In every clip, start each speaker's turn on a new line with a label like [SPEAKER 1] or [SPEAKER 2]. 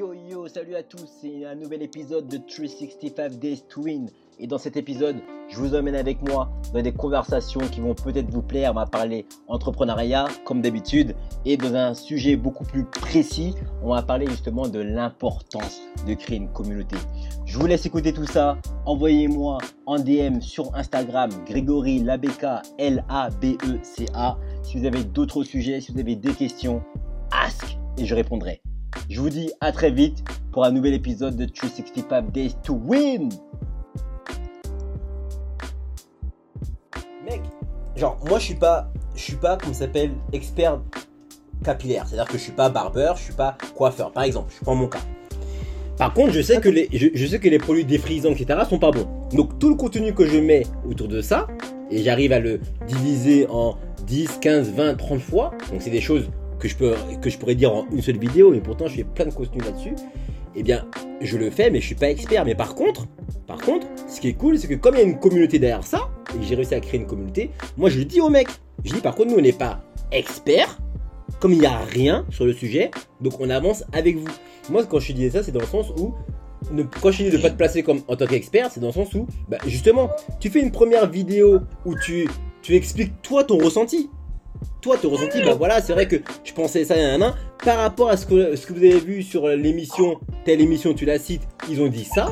[SPEAKER 1] Yo yo, salut à tous, c'est un nouvel épisode de 365 Days to Win. Et dans cet épisode, je vous emmène avec moi dans des conversations qui vont peut-être vous plaire. On va parler entrepreneuriat, comme d'habitude, et dans un sujet beaucoup plus précis, on va parler justement de l'importance de créer une communauté. Je vous laisse écouter tout ça. Envoyez-moi en DM sur Instagram Grégory Labeka, L-A-B-E-C-A. Si vous avez d'autres sujets, si vous avez des questions, ask et je répondrai. Je vous dis à très vite pour un nouvel épisode de 365 Days to Win.
[SPEAKER 2] Mec, genre moi je suis pas, je suis pas comme ça s'appelle expert capillaire. C'est-à-dire que je suis pas barbeur, je suis pas coiffeur. Par exemple, je prends mon cas. Par contre, je sais que les, je, je sais que les produits défrisants, etc. sont pas bons. Donc tout le contenu que je mets autour de ça, et j'arrive à le diviser en 10, 15, 20, 30 fois. Donc c'est des choses que je, peux, que je pourrais dire en une seule vidéo, mais pourtant je fais plein de contenu là-dessus. Eh bien, je le fais, mais je suis pas expert. Mais par contre, par contre, ce qui est cool, c'est que comme il y a une communauté derrière ça, et j'ai réussi à créer une communauté, moi je le dis aux mecs. Je dis par contre, nous on n'est pas experts, comme il n'y a rien sur le sujet, donc on avance avec vous. Moi, quand je dis ça, c'est dans le sens où ne, quand je dis de pas te placer comme en tant qu'expert, c'est dans le sens où, bah, justement, tu fais une première vidéo où tu, tu expliques toi ton ressenti toi, ton ressenti, bah voilà, c'est vrai que je pensais ça, un an. Par rapport à ce que, ce que vous avez vu sur l'émission, telle émission, tu la cites, ils ont dit ça.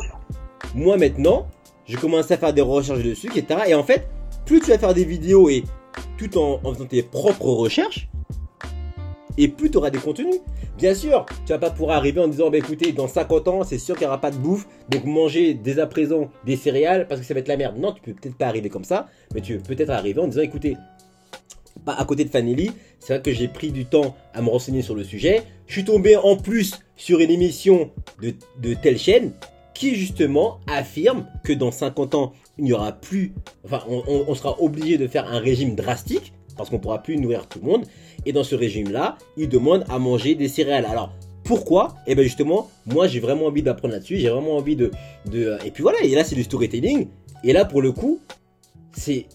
[SPEAKER 2] Moi, maintenant, je commence à faire des recherches dessus, etc. Et en fait, plus tu vas faire des vidéos et tout en, faisant tes propres recherches, et plus tu auras des contenus. Bien sûr, tu vas pas pouvoir arriver en disant, bah écoutez, dans 50 ans, c'est sûr qu'il n'y aura pas de bouffe, donc manger dès à présent des céréales parce que ça va être la merde. Non, tu peux peut-être pas arriver comme ça, mais tu peux peut-être arriver en disant, écoutez, à côté de Fanelli. C'est vrai que j'ai pris du temps à me renseigner sur le sujet. Je suis tombé en plus sur une émission de, telle chaîne qui justement affirme que dans 50 ans, il n'y aura plus, enfin, on, sera obligé de faire un régime drastique parce qu'on pourra plus nourrir tout le monde. Et dans ce régime-là, il demande à manger des céréales. Alors, pourquoi? Et eh bien justement, moi j'ai vraiment envie d'apprendre là-dessus, j'ai vraiment envie de, de... Et puis voilà, et là c'est du storytelling. Et là pour le coup, c'est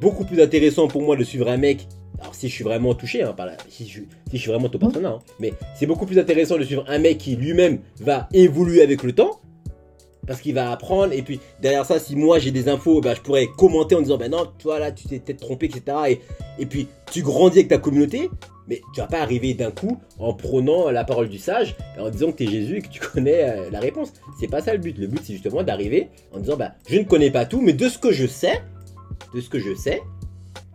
[SPEAKER 2] beaucoup plus intéressant pour moi de suivre un mec. Alors si je suis vraiment touché hein, par si je, si je suis vraiment top personnel, hein, mais c'est beaucoup plus intéressant de suivre un mec qui lui-même va évoluer avec le temps, parce qu'il va apprendre, et puis derrière ça, si moi j'ai des infos, bah, je pourrais commenter en disant, ben non, toi là, tu t'es peut-être trompé, etc. Et, et puis tu grandis avec ta communauté, mais tu vas pas arriver d'un coup en prenant la parole du sage et en disant que tu es Jésus et que tu connais euh, la réponse. C'est pas ça le but. Le but c'est justement d'arriver en disant bah je ne connais pas tout, mais de ce que je sais, de ce que je sais,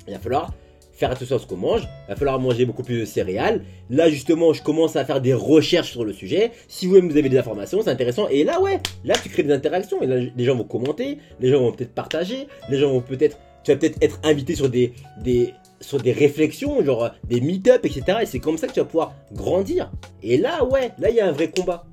[SPEAKER 2] il va falloir faire attention à ce qu'on mange, il va falloir manger beaucoup plus de céréales. Là justement, je commence à faire des recherches sur le sujet. Si vous-même vous avez des informations, c'est intéressant. Et là ouais, là tu crées des interactions. Et là, les gens vont commenter, les gens vont peut-être partager, les gens vont peut-être, tu vas peut-être être invité sur des, des, sur des réflexions, genre des meet-up, etc. Et c'est comme ça que tu vas pouvoir grandir. Et là ouais, là il y a un vrai combat.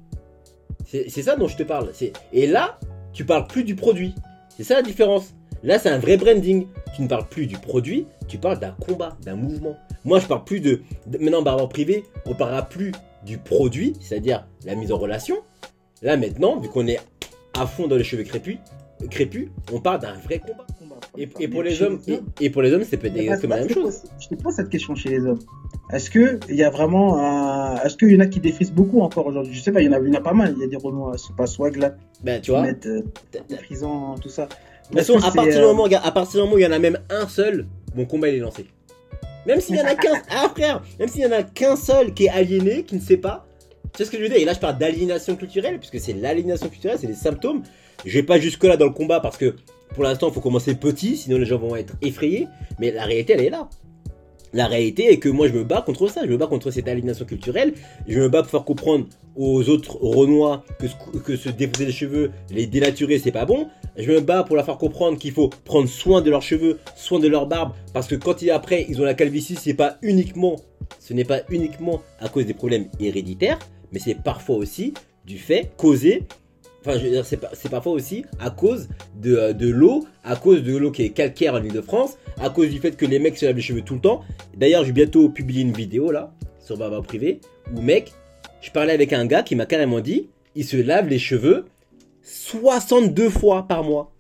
[SPEAKER 2] C'est ça dont je te parle. Et là, tu parles plus du produit. C'est ça la différence. Là, c'est un vrai branding. Tu ne parles plus du produit, tu parles d'un combat, d'un mouvement. Moi, je parle plus de. maintenant, barbare privé, on parlera plus du produit, c'est-à-dire la mise en relation. Là, maintenant, vu qu'on est à fond dans les cheveux crépus, crépus on parle d'un vrai combat. Et, pour les hommes, et, pour les hommes, c'est peut-être exactement la même chose.
[SPEAKER 3] Je te pose cette question chez les hommes. Est-ce que il y a vraiment, un... est-ce qu'il y en a qui défrisent beaucoup encore aujourd'hui? Je sais pas, il y en a, il y en a pas mal. Il y a des c'est pas swag là.
[SPEAKER 2] Ben tu vois,
[SPEAKER 3] mettent, euh, défrisant, tout ça.
[SPEAKER 2] De toute façon, à partir, du moment, à partir du moment où il y en a même un seul, mon combat il est lancé. Même s'il y en a qu'un, ah frère, même s'il y en a qu'un seul qui est aliéné, qui ne sait pas, tu sais ce que je veux dire? Et là, je parle d'aliénation culturelle, puisque c'est l'aliénation culturelle, c'est les symptômes. Je vais pas jusque là dans le combat parce que pour l'instant, il faut commencer petit, sinon les gens vont être effrayés. Mais la réalité, elle est là. La réalité est que moi je me bats contre ça, je me bats contre cette aliénation culturelle, je me bats pour faire comprendre aux autres Renois que, se déposer les cheveux, les dénaturer c'est pas bon, je me bats pour leur faire comprendre qu'il faut prendre soin de leurs cheveux, soin de leur barbe, parce que quand ils, après ils ont la calvitie, c'est pas uniquement, ce n'est pas uniquement à cause des problèmes héréditaires, mais c'est parfois aussi du fait causé Enfin, je veux dire, c'est parfois aussi à cause de, de l'eau, à cause de l'eau qui est calcaire en Ile-de-France, à cause du fait que les mecs se lavent les cheveux tout le temps. D'ailleurs, je vais bientôt publier une vidéo là, sur Baba Privé, où mec, je parlais avec un gars qui m'a carrément dit, il se lave les cheveux 62 fois par mois.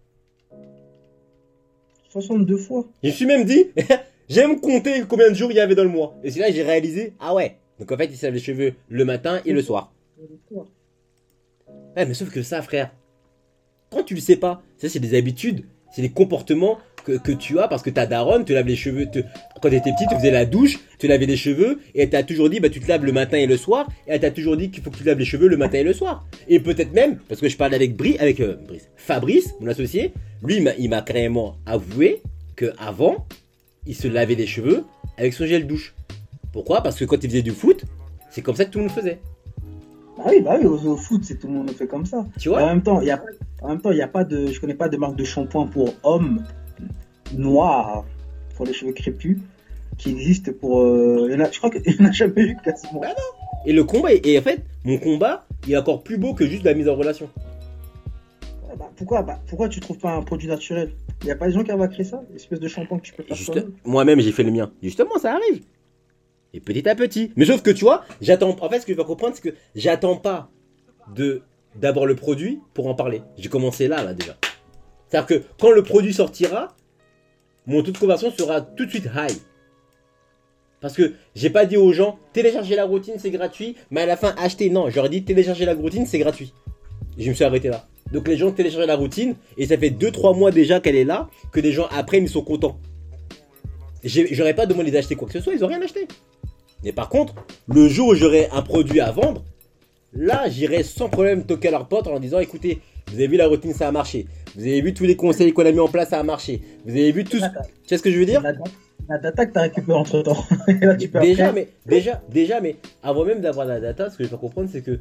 [SPEAKER 3] 62 fois
[SPEAKER 2] Je me suis même dit, j'aime compter combien de jours il y avait dans le mois. Et c'est là que j'ai réalisé, ah ouais. Donc en fait, il se lave les cheveux le matin et le soir. Ouais, mais sauf que ça, frère, quand tu le sais pas, ça c'est des habitudes, c'est des comportements que, tu as parce que ta daronne te lave les cheveux. quand t'étais petit, tu faisais la douche, tu lavais les cheveux et elle t'a toujours dit, bah tu te laves le matin et le soir. Et elle t'a toujours dit qu'il faut que tu laves les cheveux le matin et le soir. Et peut-être même, parce que je parlais avec Bri, avec euh, Brice, Fabrice, mon associé, lui il m'a- il m'a carrément avoué que avant, il se lavait les cheveux avec son gel douche. Pourquoi? Parce que quand il faisait du foot, c'est comme ça que tout le monde faisait.
[SPEAKER 3] Ah oui, bah oui, au, au foot, c'est tout le monde fait comme ça.
[SPEAKER 2] Tu
[SPEAKER 3] en
[SPEAKER 2] vois
[SPEAKER 3] même temps, il y a, en même temps, il y a pas de, je connais pas de marque de shampoing pour hommes noirs pour les cheveux crépus qui existe pour. euh, il y en a- je crois qu'il n'y en a jamais eu quasiment.
[SPEAKER 2] Et le combat, et en fait, mon combat, il est encore plus beau que juste la mise en relation.
[SPEAKER 3] Ouais, bah, pourquoi, bah, pourquoi tu trouves pas un produit naturel? Il n'y a pas des gens qui arrivent à créer ça? Une espèce de shampoing que tu peux faire
[SPEAKER 2] Juste- Moi-même, j'ai fait le mien. Justement, ça arrive. Et petit à petit. Mais sauf que tu vois, j'attends. En fait, ce que je dois comprendre, c'est que j'attends pas de d'avoir le produit pour en parler. J'ai commencé là, là déjà. C'est-à-dire que quand le produit sortira, mon taux de conversion sera tout de suite high. Parce que j'ai pas dit aux gens télécharger la routine c'est gratuit, mais à la fin acheter. Non, j'aurais dit télécharger la routine c'est gratuit. Je me suis arrêté là. Donc les gens téléchargent la routine et ça fait 2-3 mois déjà qu'elle est là, que des gens après ils sont contents. J'aurais pas demandé d'acheter quoi que ce soit, ils ont rien acheté. Mais par contre, le jour où j'aurai un produit à vendre, là j'irai sans problème toquer à leur porte en leur disant écoutez, vous avez vu la routine ça a marché. Vous avez vu tous les conseils qu'on a mis en place ça a marché. Vous avez vu tout ce... Tu sais ce que je veux dire
[SPEAKER 3] La, data- que tu as récupérée entre temps. Et là, tu peux
[SPEAKER 2] Déjà,
[SPEAKER 3] après-
[SPEAKER 2] mais déjà, déjà, mais avant même d'avoir la data, ce que je peux comprendre, c'est que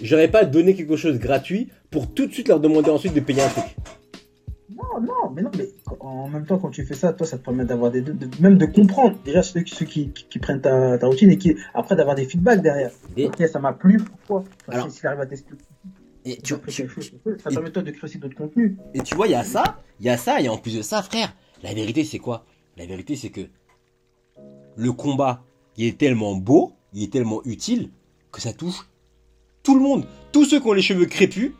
[SPEAKER 2] j'aurais pas donné quelque chose gratuit pour tout de suite leur demander ensuite de payer un truc.
[SPEAKER 3] Non, non, mais non, mais en même temps, quand tu fais ça, toi, ça te permet d'avoir des, de- même de comprendre déjà ceux, qui- ceux qui, qui, qui prennent ta, ta routine et qui, après, d'avoir des feedbacks derrière.
[SPEAKER 2] Et-
[SPEAKER 3] Ok, ça m'a plu, pourquoi? Parce arrive à t'expliquer,
[SPEAKER 2] Et
[SPEAKER 3] tu chose, ça
[SPEAKER 2] et-
[SPEAKER 3] permet toi de créer aussi d'autres contenus.
[SPEAKER 2] Et tu vois, il y a ça, il y a ça, et en plus de ça, frère, la vérité c'est quoi? La vérité c'est que le combat, il est tellement beau, il est tellement utile, que ça touche tout le monde. Tous ceux qui ont les cheveux crépus,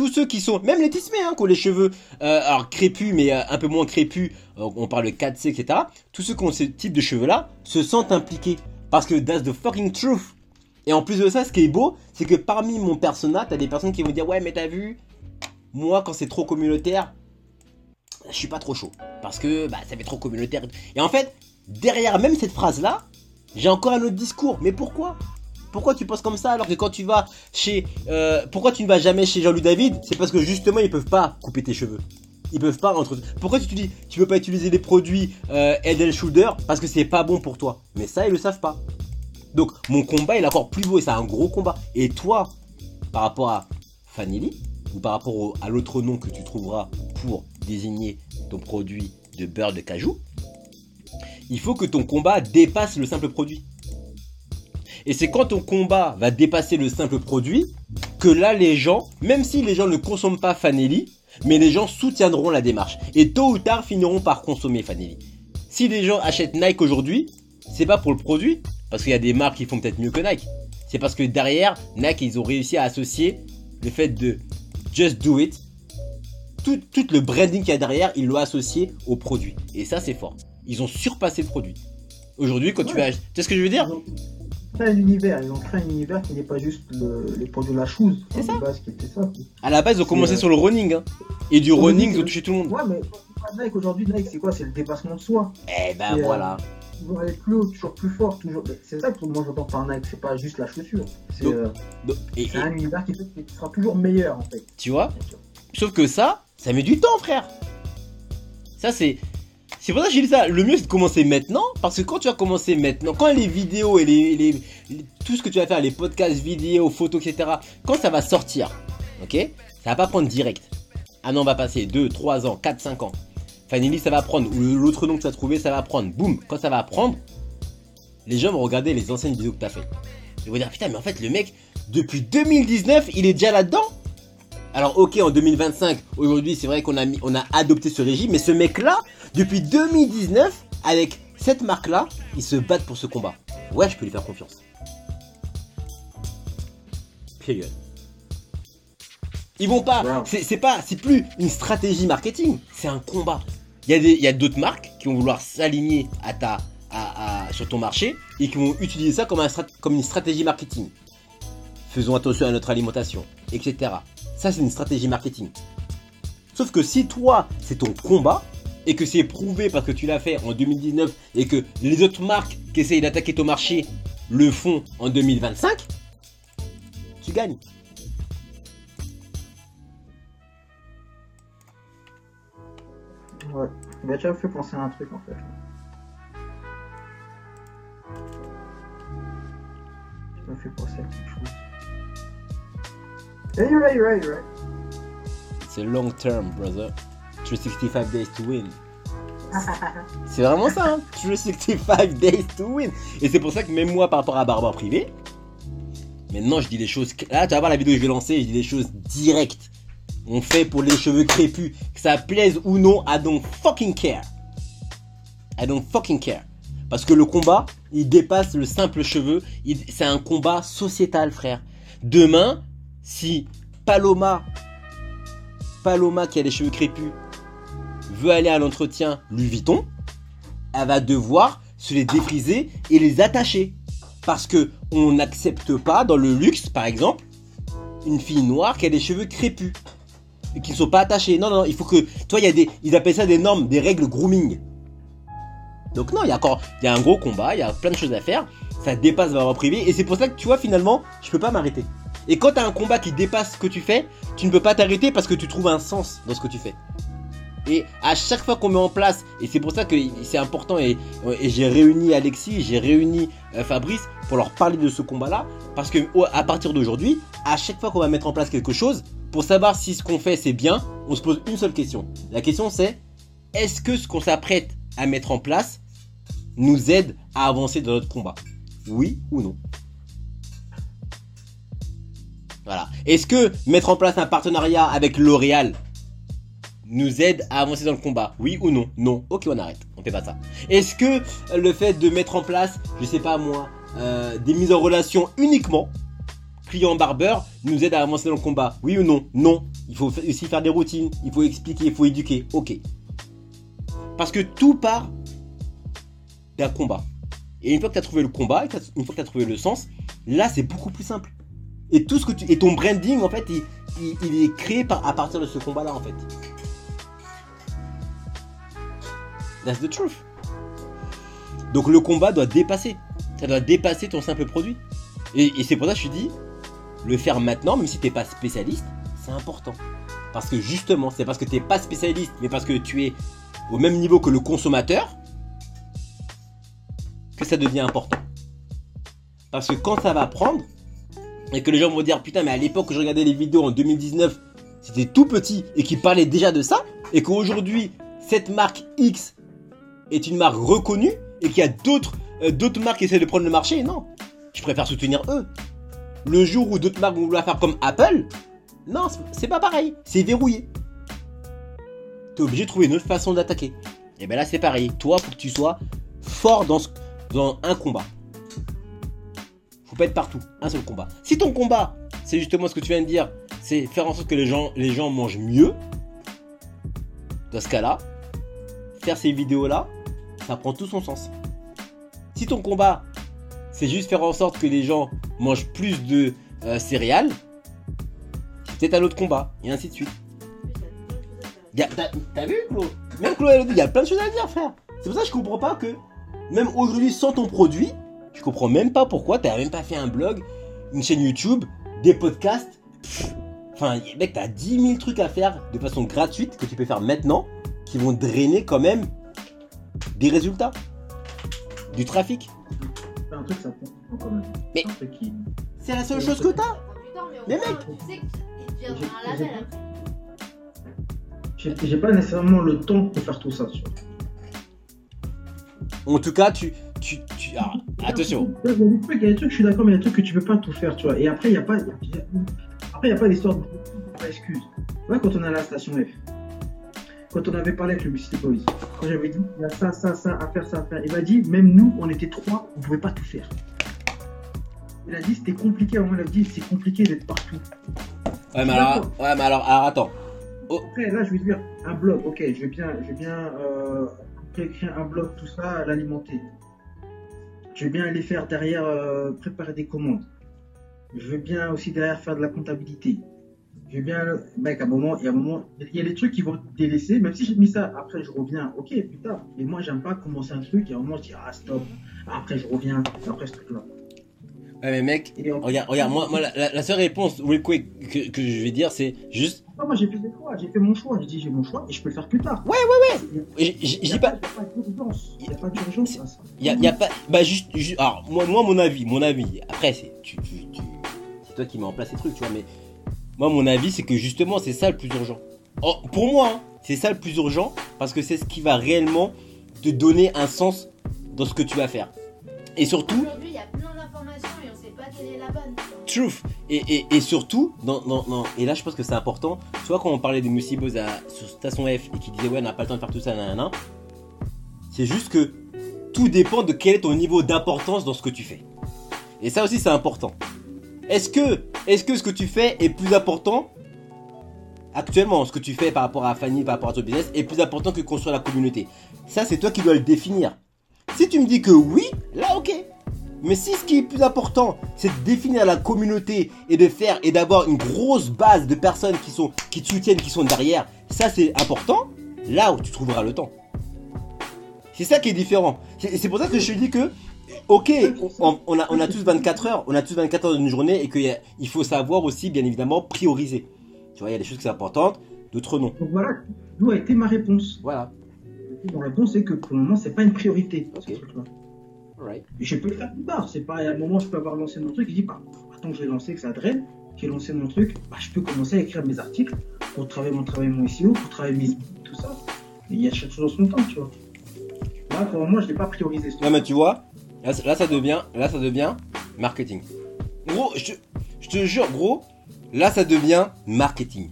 [SPEAKER 2] tous ceux qui sont, même les tismés, hein, qui ont les cheveux, euh, alors crépus, mais euh, un peu moins crépus, euh, on parle de 4C, etc. Tous ceux qui ont ce type de cheveux-là se sentent impliqués. Parce que that's the fucking truth. Et en plus de ça, ce qui est beau, c'est que parmi mon persona, t'as des personnes qui vont dire Ouais, mais t'as vu, moi, quand c'est trop communautaire, je suis pas trop chaud. Parce que bah, ça fait trop communautaire. Et en fait, derrière même cette phrase-là, j'ai encore un autre discours. Mais pourquoi? Pourquoi tu penses comme ça alors que quand tu vas chez. euh, pourquoi tu ne vas jamais chez Jean-Louis David C'est parce que justement, ils peuvent pas couper tes cheveux. Ils peuvent pas entre. Pourquoi tu te dis tu veux pas utiliser des produits euh, Head Shoulder Parce que c'est pas bon pour toi? Mais ça, ils le savent pas. Donc, mon combat est encore plus beau et c'est un gros combat. Et toi, par rapport à Fanny ou par rapport à l'autre nom que tu trouveras pour désigner ton produit de beurre de cajou, il faut que ton combat dépasse le simple produit. Et c'est quand ton combat va dépasser le simple produit que là les gens, même si les gens ne consomment pas Fanelli, mais les gens soutiendront la démarche. Et tôt ou tard finiront par consommer Fanelli. Si les gens achètent Nike aujourd'hui, c'est pas pour le produit, parce qu'il y a des marques qui font peut-être mieux que Nike. C'est parce que derrière, Nike, ils ont réussi à associer le fait de just do it. Tout, tout le branding qu'il y a derrière, ils l'ont associé au produit. Et ça, c'est fort. Ils ont surpassé le produit. Aujourd'hui, quand tu vas... Tu sais ce que je veux dire?
[SPEAKER 3] Créé un univers, ils ont créé un univers qui n'est pas juste le, les produits de la chose.
[SPEAKER 2] C'est ça.
[SPEAKER 3] De base, qui était ça.
[SPEAKER 2] À la base, ils ont commencé
[SPEAKER 3] euh,
[SPEAKER 2] sur le running. hein. Et du running, ils ont touché tout le monde.
[SPEAKER 3] Ouais, mais Nike aujourd'hui, Nike, c'est quoi? C'est le dépassement de soi.
[SPEAKER 2] Eh ben
[SPEAKER 3] Et, euh,
[SPEAKER 2] voilà.
[SPEAKER 3] Ils vont aller plus haut, toujours plus fort, toujours. C'est ça que moi j'entends par Nike, c'est pas juste la chaussure. C'est
[SPEAKER 2] Donc,
[SPEAKER 3] euh,
[SPEAKER 2] Donc, et-
[SPEAKER 3] c'est
[SPEAKER 2] et-
[SPEAKER 3] un univers qui, fait- qui sera toujours meilleur en fait.
[SPEAKER 2] tu vois? Sauf que ça, ça met du temps, frère. Ça, c'est. C'est pour ça que j'ai dit ça. Le mieux, c'est de commencer maintenant. Parce que quand tu vas commencer maintenant, quand les vidéos et les, tout ce que tu vas faire, les podcasts, vidéos, photos, etc., quand ça va sortir, ok Ça va pas prendre direct. Un an va passer, 2, 3 ans, 4, 5 ans. Fanny ça va prendre. Ou l'autre nom que tu as trouvé, ça va prendre. Boum Quand ça va prendre, les gens vont regarder les anciennes vidéos que tu as fait. Ils vont dire Putain, mais en fait, le mec, depuis 2019, il est déjà là-dedans? Alors ok en 2025, aujourd'hui c'est vrai qu'on a, mis- on a adopté ce régime, mais ce mec-là, depuis 2019, avec cette marque-là, ils se battent pour ce combat. Ouais, je peux lui faire confiance. Period. Ils vont pas,
[SPEAKER 3] Wow.
[SPEAKER 2] c'est pas, c'est plus une stratégie marketing, c'est un combat. Il y a des, il y a d'autres marques qui vont vouloir s'aligner à ta, à- à- sur ton marché et qui vont utiliser ça comme, un comme une stratégie marketing. faisons attention à notre alimentation, etc. Ça, c'est une stratégie marketing. Sauf que si toi, c'est ton combat, et que c'est prouvé parce que tu l'as fait en 2019 et que les autres marques qui essayent d'attaquer ton marché le font en 2025, tu gagnes.
[SPEAKER 3] Ouais. Il m'a déjà fait penser à un truc en fait. Ça m'a fait penser à quelque chose. Yeah, you're right, you're right, you're right.
[SPEAKER 2] C'est long term, brother. 365 days to win. C'est vraiment ça, hein 365 days to win. Et c'est pour ça que même moi, par rapport à Barbare Privé, maintenant je dis les choses. Là, tu vas voir la vidéo que je vais lancer, je dis les choses directes. On fait pour les cheveux crépus. Que ça plaise ou non, I don't fucking care. I don't fucking care. Parce que le combat, il dépasse le simple cheveu. C'est un combat sociétal, frère. Demain, si Paloma, Paloma qui a les cheveux crépus, veut aller à l'entretien Louis Vuitton, elle va devoir se les défriser et les attacher. Parce que on n'accepte pas dans le luxe, par exemple, une fille noire qui a des cheveux crépus et qui ne sont pas attachés. Non, non, il faut que, toi, il a des, ils appellent ça des normes, des règles grooming. Donc non, il y a encore, il y a un gros combat, il y a plein de choses à faire. Ça dépasse ma privé et c'est pour ça que tu vois finalement, je peux pas m'arrêter. Et quand tu as un combat qui dépasse ce que tu fais, tu ne peux pas t'arrêter parce que tu trouves un sens dans ce que tu fais. Et à chaque fois qu'on met en place, et c'est pour ça que c'est important, et, j'ai réuni Alexis, j'ai réuni euh, Fabrice pour leur parler de ce combat-là, parce que à partir d'aujourd'hui, à chaque fois qu'on va mettre en place quelque chose, pour savoir si ce qu'on fait c'est bien, on se pose une seule question. La question c'est, est-ce que ce qu'on s'apprête à mettre en place nous aide à avancer dans notre combat? Oui ou non? Est-ce que mettre en place un partenariat avec L'Oréal nous aide à avancer dans le combat? Oui ou non? Non. Ok, on arrête. On fait pas ça. Est-ce que le fait de mettre en place, je sais pas moi, euh, des mises en relation uniquement client-barbeur nous aide à avancer dans le combat? Oui ou non? Non. Il faut fa- aussi faire des routines, il faut expliquer, il faut éduquer. Ok. Parce que tout part d'un combat. Et une fois que tu as trouvé le combat, une fois que tu as trouvé le sens, là c'est beaucoup plus simple. Et tout ce que tu et ton branding en fait, il, est créé par, à partir de ce combat-là en fait. That's the truth. Donc le combat doit dépasser. Ça doit dépasser ton simple produit. Et, c'est pour ça que je te dis, le faire maintenant, même si t'es pas spécialiste, c'est important. Parce que justement, c'est parce que t'es pas spécialiste, mais parce que tu es au même niveau que le consommateur, que ça devient important. Parce que quand ça va prendre, et que les gens vont dire putain mais à l'époque que je regardais les vidéos en 2019, c'était tout petit et qui parlait déjà de ça, et qu'aujourd'hui cette marque X est une marque reconnue et qu'il y a d'autres euh, d'autres marques qui essaient de prendre le marché, non. Je préfère soutenir eux. Le jour où d'autres marques vont vouloir faire comme Apple, non, c'est- pas pareil, c'est verrouillé. T'es obligé de trouver une autre façon d'attaquer. Et ben là c'est pareil, toi faut que tu sois fort dans un combat. Être partout, un seul combat. Si ton combat, c'est justement ce que tu viens de dire, c'est faire en sorte que les gens, les gens mangent mieux, dans ce cas-là, faire ces vidéos-là, ça prend tout son sens. Si ton combat, c'est juste faire en sorte que les gens mangent plus de euh, céréales, c'est un autre combat, et ainsi de suite. T'as vu, Claude? Même Claude, il y a plein de choses à dire, frère. C'est pour ça que je comprends pas que, même aujourd'hui, sans ton produit, je comprends même pas pourquoi t'as même pas fait un blog, une chaîne YouTube, des podcasts. Pff, Enfin, mec, t'as 10 000 trucs à faire de façon gratuite que tu peux faire maintenant qui vont drainer quand même des résultats, du trafic.
[SPEAKER 3] C'est un truc, ça prend du temps quand même.
[SPEAKER 2] Mais- C'est la seule chose que t'as. Mais
[SPEAKER 4] Mais
[SPEAKER 2] mec
[SPEAKER 4] tu sais qu'il deviendra un label après.
[SPEAKER 3] J'ai pas nécessairement le temps pour faire tout ça.
[SPEAKER 2] En tout cas, tu. tu, alors, attention.
[SPEAKER 3] Il y a des trucs, il y a des trucs, je suis d'accord, mais il y a des trucs que tu peux pas tout faire, tu vois. Et après, il n'y a pas, après, il y a pas d'histoire de pas excuse. Là, quand on est à la station F, quand on avait parlé avec le Beastie Boys, quand j'avais dit, il y a ça, ça, ça à faire, ça à faire, il m'a dit, même nous, on était trois, on pouvait pas tout faire. Il a dit, c'était compliqué, à un moment, il a dit, c'est compliqué d'être partout.
[SPEAKER 2] Ouais, mais alors, ouais, mais alors, alors, attends.
[SPEAKER 3] Après, là, je vais te dire, un blog, ok, je vais bien, je vais bien euh, écrire un blog, tout ça, l'alimenter. Je vais bien aller faire derrière, euh, préparer des commandes. Je veux bien aussi derrière faire de la comptabilité. Je veux bien, mec, à un moment, il y a un moment, il y a des trucs qui vont te délaisser, même si j'ai mis ça, après je reviens, ok, plus tard. Mais moi, j'aime pas commencer un truc et à un moment, je dis, ah, stop, après je reviens, après ce truc-là.
[SPEAKER 2] Ouais, mais mec, regarde, regarde, moi, moi la, seule réponse, real quick, que, que je vais dire, c'est juste.
[SPEAKER 3] Non, moi, j'ai fait des choix, j'ai fait mon choix, j'ai dit, j'ai mon choix et je peux le faire plus tard.
[SPEAKER 2] Ouais,
[SPEAKER 3] ouais, ouais.
[SPEAKER 2] Je dis pas.
[SPEAKER 3] Il n'y a pas d'urgence. Il n'y a pas
[SPEAKER 2] a, a. Bah, juste. juste- alors, moi, moi, mon avis, mon avis. Après, c'est. Tu, tu, tu- c'est toi qui mets en place ces trucs, tu vois, mais. Moi, mon avis, c'est que justement, c'est ça le plus urgent. Oh, pour moi, hein, c'est ça le plus urgent, parce que c'est ce qui va réellement te donner un sens dans ce que tu vas faire. Et surtout,
[SPEAKER 4] Aujourd'hui, il y a plein d'informations
[SPEAKER 2] truth. Et, surtout, et là je pense que c'est important, tu quand on parlait des Musibos à, Station F et qui disait ouais on n'a pas le temps de faire tout ça, nanana, c'est juste que tout dépend de quel est ton niveau d'importance dans ce que tu fais. Et ça aussi c'est important. Est-ce que, est-ce que ce que tu fais est plus important actuellement, ce que tu fais par rapport à Fanny, par rapport à ton business, est plus important que construire la communauté? Ça c'est toi qui dois le définir. Si tu me dis que oui, là ok. Mais si ce qui est plus important, c'est de définir la communauté et de faire et d'avoir une grosse base de personnes qui sont qui te soutiennent, qui sont derrière, ça c'est important. Là où tu trouveras le temps. C'est ça qui est différent. C'est pour ça que je te dis que, ok, on, on a, on a tous 24 heures, on a tous 24 heures d'une journée et qu'il faut savoir aussi, bien évidemment, prioriser. Tu vois, il y a des choses qui sont importantes, d'autres non.
[SPEAKER 3] Donc voilà, d'où a été ma réponse.
[SPEAKER 2] Voilà.
[SPEAKER 3] Mon réponse est que pour le moment, c'est pas une priorité. ce. Et je peux le faire plus tard. C'est pas à un moment, je peux avoir lancé mon truc. Je dis, bah, attends j'ai lancé, que ça draine. J'ai lancé mon truc. Bah, je peux commencer à écrire mes articles pour travailler mon travail, mon SEO, pour travailler mes tout ça. Et il y a chaque chose en son temps, tu vois. Là, pour moment, je l'ai pas priorisé. ce
[SPEAKER 2] Non
[SPEAKER 3] truc.
[SPEAKER 2] mais tu vois, là, ça- là, ça devient, là ça devient marketing. Gros, je te, je te jure, gros, là ça devient marketing.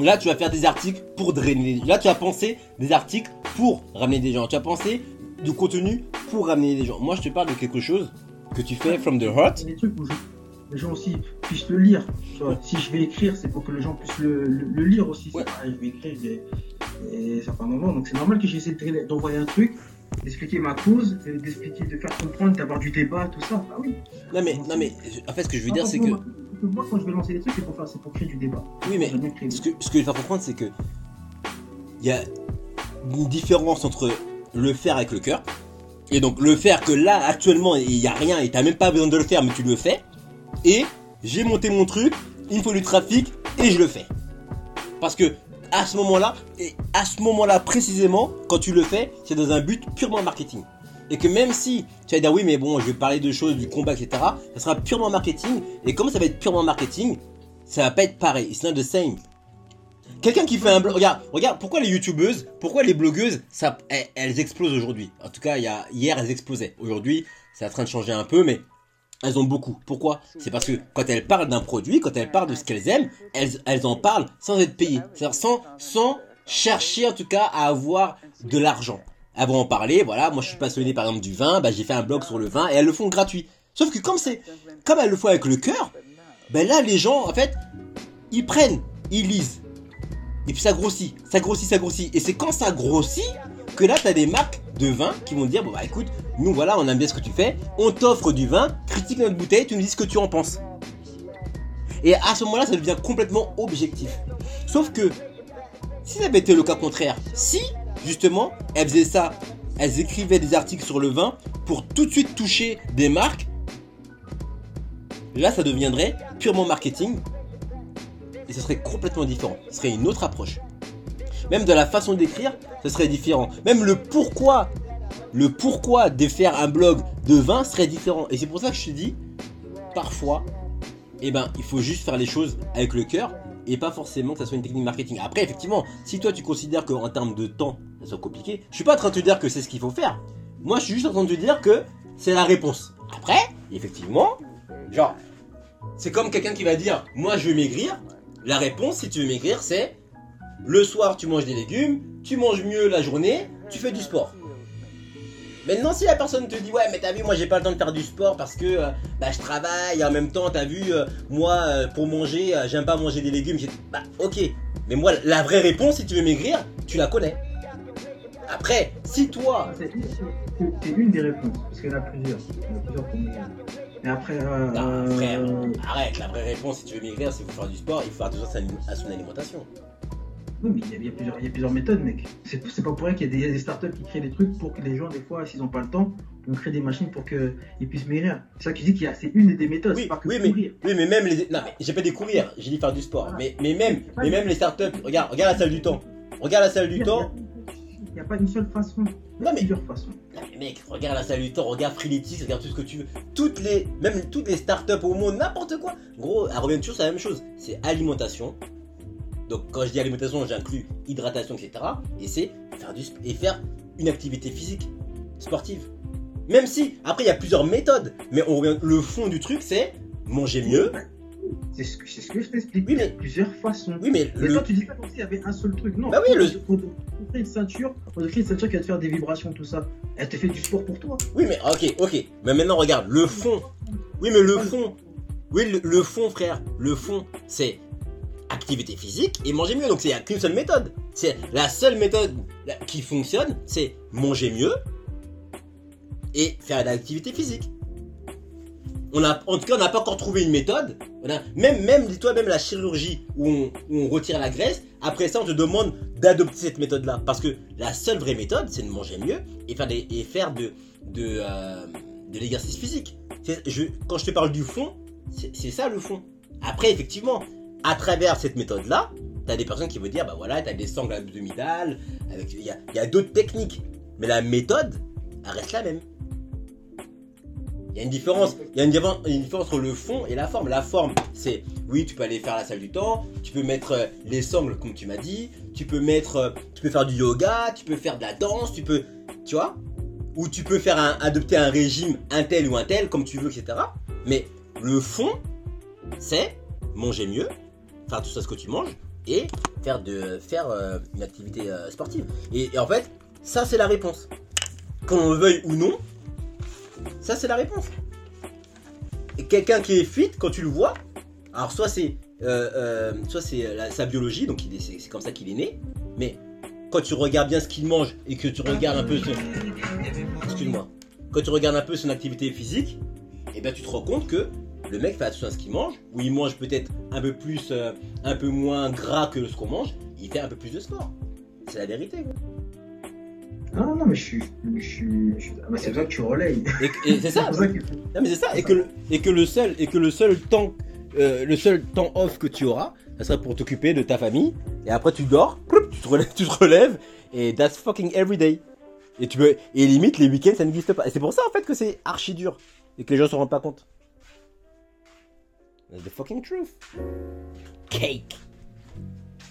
[SPEAKER 2] Là tu vas faire des articles pour drainer. Là tu vas penser des articles pour ramener des gens. Tu vas penser du contenu pour ramener des gens. Moi je te parle de quelque chose que tu fais from the heart.
[SPEAKER 3] Des trucs où je- les gens aussi puissent le lire. Tu vois. Si je vais écrire, c'est pour que les gens puissent le, le- le lire aussi.
[SPEAKER 2] Ouais.
[SPEAKER 3] Pareil, je vais écrire, je vais- et ça fait un moment. Donc c'est normal que j'essaie d'envoyer un truc, d'expliquer ma cause, d'expliquer, de faire comprendre, d'avoir du débat, tout ça. Ah oui.
[SPEAKER 2] Non mais, non mais, en fait ce que je veux dire c'est que,
[SPEAKER 3] Moi, quand je vais lancer des trucs, c'est pour, faire- c'est pour créer du débat.
[SPEAKER 2] oui mais ce que, ce que je veux faire comprendre, c'est que il y a une différence entre le faire avec le cœur et donc le faire que là actuellement il y a rien et t'as même pas besoin de le faire mais tu le fais et j'ai monté mon truc, il me faut du trafic et je le fais. Parce que à ce moment-là et à ce moment-là précisément quand tu le fais, c'est dans un but purement marketing. Et que même si tu vas dire oui mais bon je vais parler de choses du combat etc. Ça sera purement marketing et comme ça va être purement marketing, ça va pas être pareil. It's not the same. Quelqu'un qui fait un blog, regarde, regarde, pourquoi les youtubeuses, pourquoi les blogueuses, ça, elles, elles explosent aujourd'hui? En tout cas, y a, hier, elles explosaient. Aujourd'hui, c'est en train de changer un peu, mais elles ont beaucoup. Pourquoi? C'est parce que quand elles parlent d'un produit, quand elles parlent de ce qu'elles aiment, elles, elles en parlent sans être payées. C'est-à-dire sans, sans chercher en tout cas à avoir de l'argent. Elles vont en parler, voilà, moi je suis passionné par exemple du vin, bah j'ai fait un blog sur le vin et elles le font gratuit. Sauf que comme c'est, comme elles le font avec le cœur, ben là les gens en fait, ils prennent, ils lisent. Et puis ça grossit, ça grossit, ça grossit. Et c'est quand ça grossit que là, tu as des marques de vin qui vont dire, bon bah écoute, nous voilà, on aime bien ce que tu fais, on t'offre du vin, critique notre bouteille, tu nous dis ce que tu en penses. Et à ce moment-là, ça devient complètement objectif. Sauf que, si ça avait été le cas contraire, si justement, elles faisaient ça, elles écrivaient des articles sur le vin pour tout de suite toucher des marques, là, ça deviendrait purement marketing et ce serait complètement différent. Ce serait une autre approche. Même de la façon d'écrire, ce serait différent. Même le pourquoi, le pourquoi de faire un blog de vin serait différent. Et c'est pour ça que je te dis, parfois, eh ben, il faut juste faire les choses avec le cœur et pas forcément que ça soit une technique marketing. Après, effectivement, si toi tu considères qu'en termes de temps, ça soit compliqué, je suis pas en train de te dire que c'est ce qu'il faut faire. Moi, je suis juste en train de te dire que c'est la réponse. Après, effectivement, genre, c'est comme quelqu'un qui va dire, moi je veux maigrir. La réponse, si tu veux maigrir, c'est le soir tu manges des légumes, tu manges mieux la journée, tu fais du sport. Maintenant, si la personne te dit ouais, mais t'as vu, moi j'ai pas le temps de faire du sport parce que euh, bah, je travaille en même temps, t'as vu, euh, moi euh, pour manger, j'aime pas manger des légumes. j'ai- Bah, ok. Mais moi, la vraie réponse, si tu veux maigrir, tu la connais. Après, si toi,
[SPEAKER 3] C'est une des réponses, parce qu'il y en a plusieurs. Mais après, euh,
[SPEAKER 2] Non, frère,
[SPEAKER 3] euh,
[SPEAKER 2] arrête. La vraie réponse, si tu veux maigrir, c'est qu'il faut faire du sport, il faut faire attention à son alimentation.
[SPEAKER 3] Oui, mais il y, a- il y a plusieurs- il y a plusieurs méthodes, mec. C'est pas pour rien qu'il y a des, il y a des startups qui créent des trucs pour que les gens, des fois, s'ils n'ont pas le temps, on crée des machines pour qu'ils puissent maigrir. C'est ça que je dis qu'il y a, c'est une des méthodes,
[SPEAKER 2] Oui,
[SPEAKER 3] c'est pas que
[SPEAKER 2] oui, mais, oui, mais même les. Non, mais j'ai pas des courir, j'ai dit faire du sport. Mais, mais, même, mais même les startups, regarde, regarde la salle du temps. Regarde la salle du temps.
[SPEAKER 3] Il n'y a pas une seule façon. Il y
[SPEAKER 2] Non, mais-
[SPEAKER 3] plusieurs façons.
[SPEAKER 2] Non, mais mec, regarde la temps, regarde Freeletics, regarde tout ce que tu veux. Toutes les. Même toutes les startups au monde, n'importe quoi. Gros, elle revient toujours sur la même chose. C'est alimentation. Donc quand je dis alimentation, j'inclus hydratation, etc. Et c'est faire du et faire une activité physique, sportive. Même si, après, il y a plusieurs méthodes. Mais on revient. Le fond du truc, c'est manger mieux.
[SPEAKER 3] C'est ce, ce que je t'explique.
[SPEAKER 2] Oui, mais-
[SPEAKER 3] plusieurs façons.
[SPEAKER 2] Oui, mais
[SPEAKER 3] Mais
[SPEAKER 2] le.
[SPEAKER 3] toi, tu dis ça comme s'il y avait un seul truc. Non,
[SPEAKER 2] Bah oui, le-
[SPEAKER 3] une ceinture, on une ceinture qui va te faire des vibrations, tout ça. Elle te fait du sport pour toi.
[SPEAKER 2] Oui, mais ok, ok. Mais maintenant, regarde, le fond. Oui, mais le fond. Oui, le, fond, frère. Le fond, c'est activité physique et manger mieux. Donc, a qu'une seule méthode. C'est la seule méthode qui fonctionne, c'est manger mieux et faire de l'activité physique. On a, en tout cas, on n'a pas encore trouvé une méthode. Même, même, dis-toi, même la chirurgie où on, retire la graisse. Après ça, on te demande d'adopter cette méthode-là. Parce que la seule vraie méthode, c'est de manger mieux et faire, euh, de l'exercice physique. Quand je te parle du fond, c'est ça le fond. Après, effectivement, à travers cette méthode-là, tu as des personnes qui vont dire, bah voilà, tu as des sangles abdominales, il y a, y a d'autres techniques. Mais la méthode, elle reste la même. Il y a une différence, entre le fond et la forme. La forme, c'est, oui, tu peux aller faire la salle du temps, tu peux mettre euh, les sangles comme tu m'as dit, tu peux mettre, euh, tu peux faire du yoga, tu peux faire de la danse, tu peux, tu vois, ou tu peux faire adopter un régime un tel ou un tel comme tu veux, etc. Mais le fond, c'est manger mieux, faire tout ça ce que tu manges et faire de faire euh, une activité sportive. Et, et en fait, ça c'est la réponse. Qu'on le veuille ou non, ça c'est la réponse. Et quelqu'un qui est fit, quand tu le vois, alors soit c'est euh, euh, euh, sa biologie, donc c'est comme ça qu'il est né, mais quand tu regardes bien ce qu'il mange et que tu regardes un peu son activité physique, et ben tu te rends compte que le mec fait attention à ce qu'il mange, ou il mange peut-être un peu plus, un peu moins gras que ce qu'on mange, il fait un peu plus de sport. C'est la vérité.
[SPEAKER 3] Non, non, mais je suis. Je suis, je suis- ah, bah, c'est ça que tu relayes.
[SPEAKER 2] Et, et c'est ça.
[SPEAKER 3] Que.
[SPEAKER 2] Non mais c'est ça. Et que le, et que le seul et que le seul temps, euh, le seul temps off que tu auras, ça sera pour t'occuper de ta famille. Et après tu dors, tu te relèves, tu te relèves et that's fucking everyday. Et tu peux, et limite les week-ends ça n'existe pas. Et c'est pour ça en fait que c'est archi dur et que les gens se rendent pas compte. That's the fucking truth. Cake.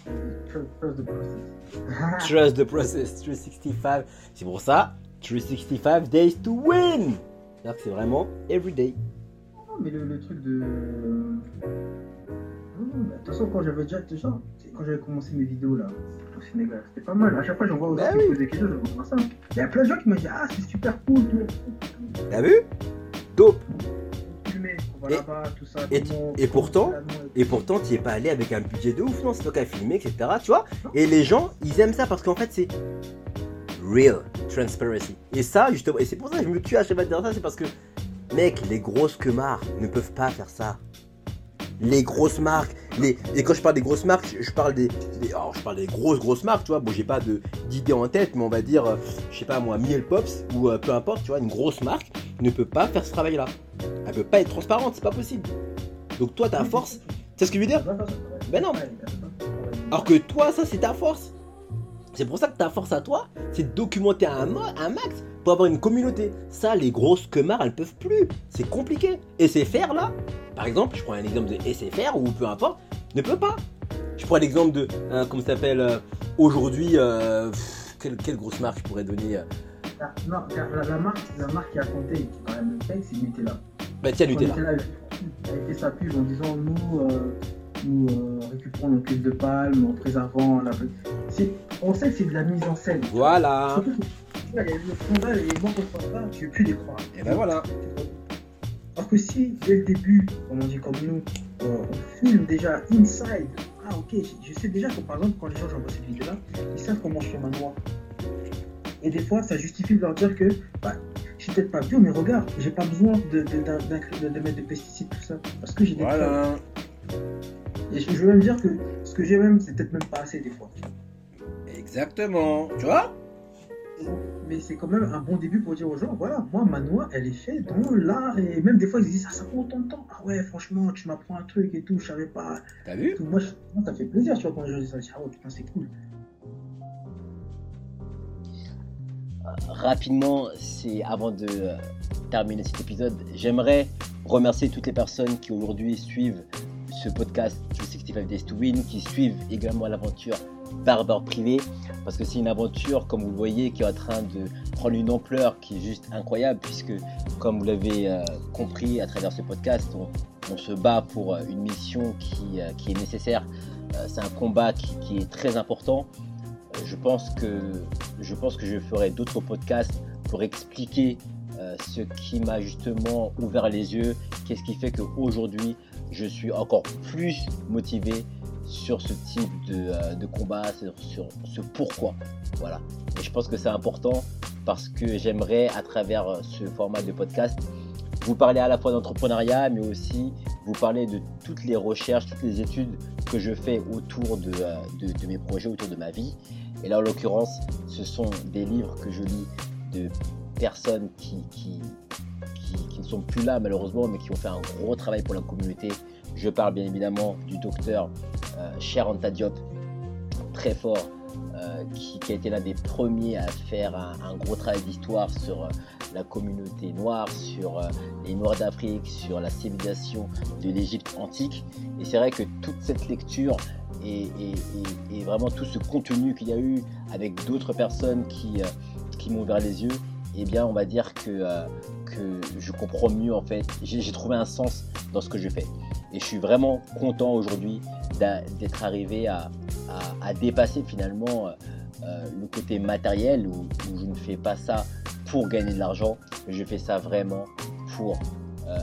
[SPEAKER 3] Trust the process.
[SPEAKER 2] Trust the process. 365. C'est pour ça 365 days to win. Que c'est vraiment everyday.
[SPEAKER 3] Non, mais le, le truc de. De toute façon, quand j'avais déjà. déjà c'est quand j'avais commencé mes vidéos là, au Sénégal, c'était pas mal. À chaque fois, j'en vois aussi
[SPEAKER 2] Bah
[SPEAKER 3] qui
[SPEAKER 2] oui.
[SPEAKER 3] me des questions, je vois ça. Il y a plein de gens qui m'ont dit Ah, c'est super cool.
[SPEAKER 2] T'as vu? Dope. Et-
[SPEAKER 3] là-bas, tout ça.
[SPEAKER 2] et-
[SPEAKER 3] comment-
[SPEAKER 2] et pourtant- Et pourtant, tu es pas allé avec un budget de ouf, non C'est toi qui as filmé, etc. Tu vois Et les gens, ils aiment ça parce qu'en fait, c'est real transparency. Et ça, justement, et c'est pour ça que je me tue à chaque fois de dire ça, c'est parce que, mec, les grosses queumards ne peuvent pas faire ça. Les grosses marques, les... et quand je parle des grosses marques, je, parle des, alors, je parle des grosses grosses marques, tu vois. Bon, j'ai pas d'idée en tête, mais on va dire, euh, je sais pas moi, Miel Pops ou euh, peu importe, tu vois, une grosse marque ne peut pas faire ce travail-là. Elle peut pas être transparente, c'est pas possible. Donc toi, ta force, c'est ce que je veux dire? Ben non. alors que toi, ça, c'est ta force. C'est pour ça que ta force à toi, c'est de documenter un, un max pour avoir une communauté. Ça, les grosses queumards, elles peuvent plus. C'est compliqué. SFR, là, par exemple, je prends un exemple de SFR ou peu importe, ne peut pas. Je prends l'exemple de, euh, comment ça s'appelle, euh, aujourd'hui, euh, pff, quelle, quelle grosse marque je pourrais donner euh,
[SPEAKER 3] Ah, Non, car la, la marque, la marque qui a compté, qui est quand même c'est Nutella.
[SPEAKER 2] Bah tiens, Nutella.
[SPEAKER 3] Nutella a fait sa pub en disant nous, nous récupérons nos cuves de palme en préservant la. On sait que c'est de la mise en scène.
[SPEAKER 2] Voilà.
[SPEAKER 3] Surtout que le scandale et je ne veux plus les croire.
[SPEAKER 2] Et ben voilà.
[SPEAKER 3] Alors que si, dès le début, on dit comme nous, filme déjà inside, ah ok, je, sais déjà que par exemple, quand les gens j'envoie cette vidéo-là, ils savent comment je fais ma noix. Et des fois, ça justifie de leur dire que, bah, je suis peut-être pas bio, mais regarde, j'ai pas besoin de, de, mettre de pesticides, tout ça. Parce que j'ai des.
[SPEAKER 5] Voilà.
[SPEAKER 3] Et je je veux même dire que ce que j'ai même, c'est peut-être même pas assez des fois.
[SPEAKER 5] Exactement. Tu vois?
[SPEAKER 3] Mais c'est quand même un bon début pour dire aux gens, voilà, moi, ma noix, elle est faite dans l'art. Et même des fois, ils se disent, ah, ça prend autant de temps. Ah ouais, franchement, tu m'apprends un truc et tout, je savais pas.
[SPEAKER 5] T'as vu?
[SPEAKER 3] Tout. Moi, je- moi, ça fait plaisir, tu vois, quand je dis ça. Je dis, ah ouais, putain, c'est cool.
[SPEAKER 2] rapidement, c'est avant de euh, terminer cet épisode, j'aimerais remercier toutes les personnes qui aujourd'hui suivent ce podcast 365 Days to Win, qui suivent également l'aventure Barber Privé, parce que c'est une aventure, comme vous le voyez, qui est en train de prendre une ampleur qui est juste incroyable, puisque, comme vous l'avez euh, compris à travers ce podcast, on, se bat pour euh, une mission qui, euh, qui est nécessaire. C'est un combat qui, qui est très important. Je pense que je pense que je ferai d'autres podcasts pour expliquer ce qui m'a justement ouvert les yeux, qu'est-ce qui fait qu'aujourd'hui je suis encore plus motivé sur ce type de, euh, combat, sur, ce pourquoi. Voilà. Et je pense que c'est important parce que j'aimerais à travers euh, ce format de podcast vous parler à la fois d'entrepreneuriat, mais aussi vous parler de toutes les recherches, toutes les études que je fais autour de, euh, mes projets, autour de ma vie. Et là, en l'occurrence, ce sont des livres que je lis de personnes qui ne sont plus là, malheureusement, mais qui ont fait un gros travail pour la communauté. Je parle bien évidemment du docteur euh, très fort, euh, qui, a été l'un des premiers à faire un, gros travail d'histoire sur euh, la communauté noire, sur euh, les Noirs d'Afrique, sur la civilisation de l'Égypte antique. Et c'est vrai que toute cette lecture et, vraiment tout ce contenu qu'il y a eu avec d'autres personnes qui, qui m'ont ouvert les yeux, eh bien, on va dire que, que je comprends mieux en fait. J'ai trouvé un sens dans ce que je fais. Et je suis vraiment content aujourd'hui d'être arrivé à, dépasser finalement euh, euh, le côté matériel où, je ne fais pas ça pour gagner de l'argent, je fais ça vraiment pour, euh,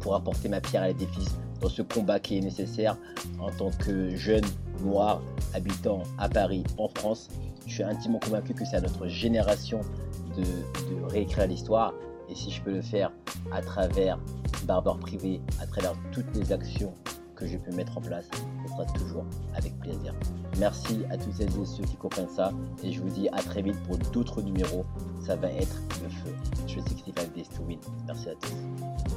[SPEAKER 2] pour apporter ma pierre à l'édifice dans ce combat qui est nécessaire en tant que jeune noir habitant à Paris, en France. Je suis intimement convaincu que c'est à notre génération de réécrire l'histoire. Et si je peux le faire à travers Barber Privé, à travers toutes les actions que je peux mettre en place, ce sera toujours avec plaisir. Merci à toutes celles et ceux qui comprennent ça. Et je vous dis à très vite pour d'autres numéros. Ça va être le feu. Je suis 65 Days to Win. Merci à tous.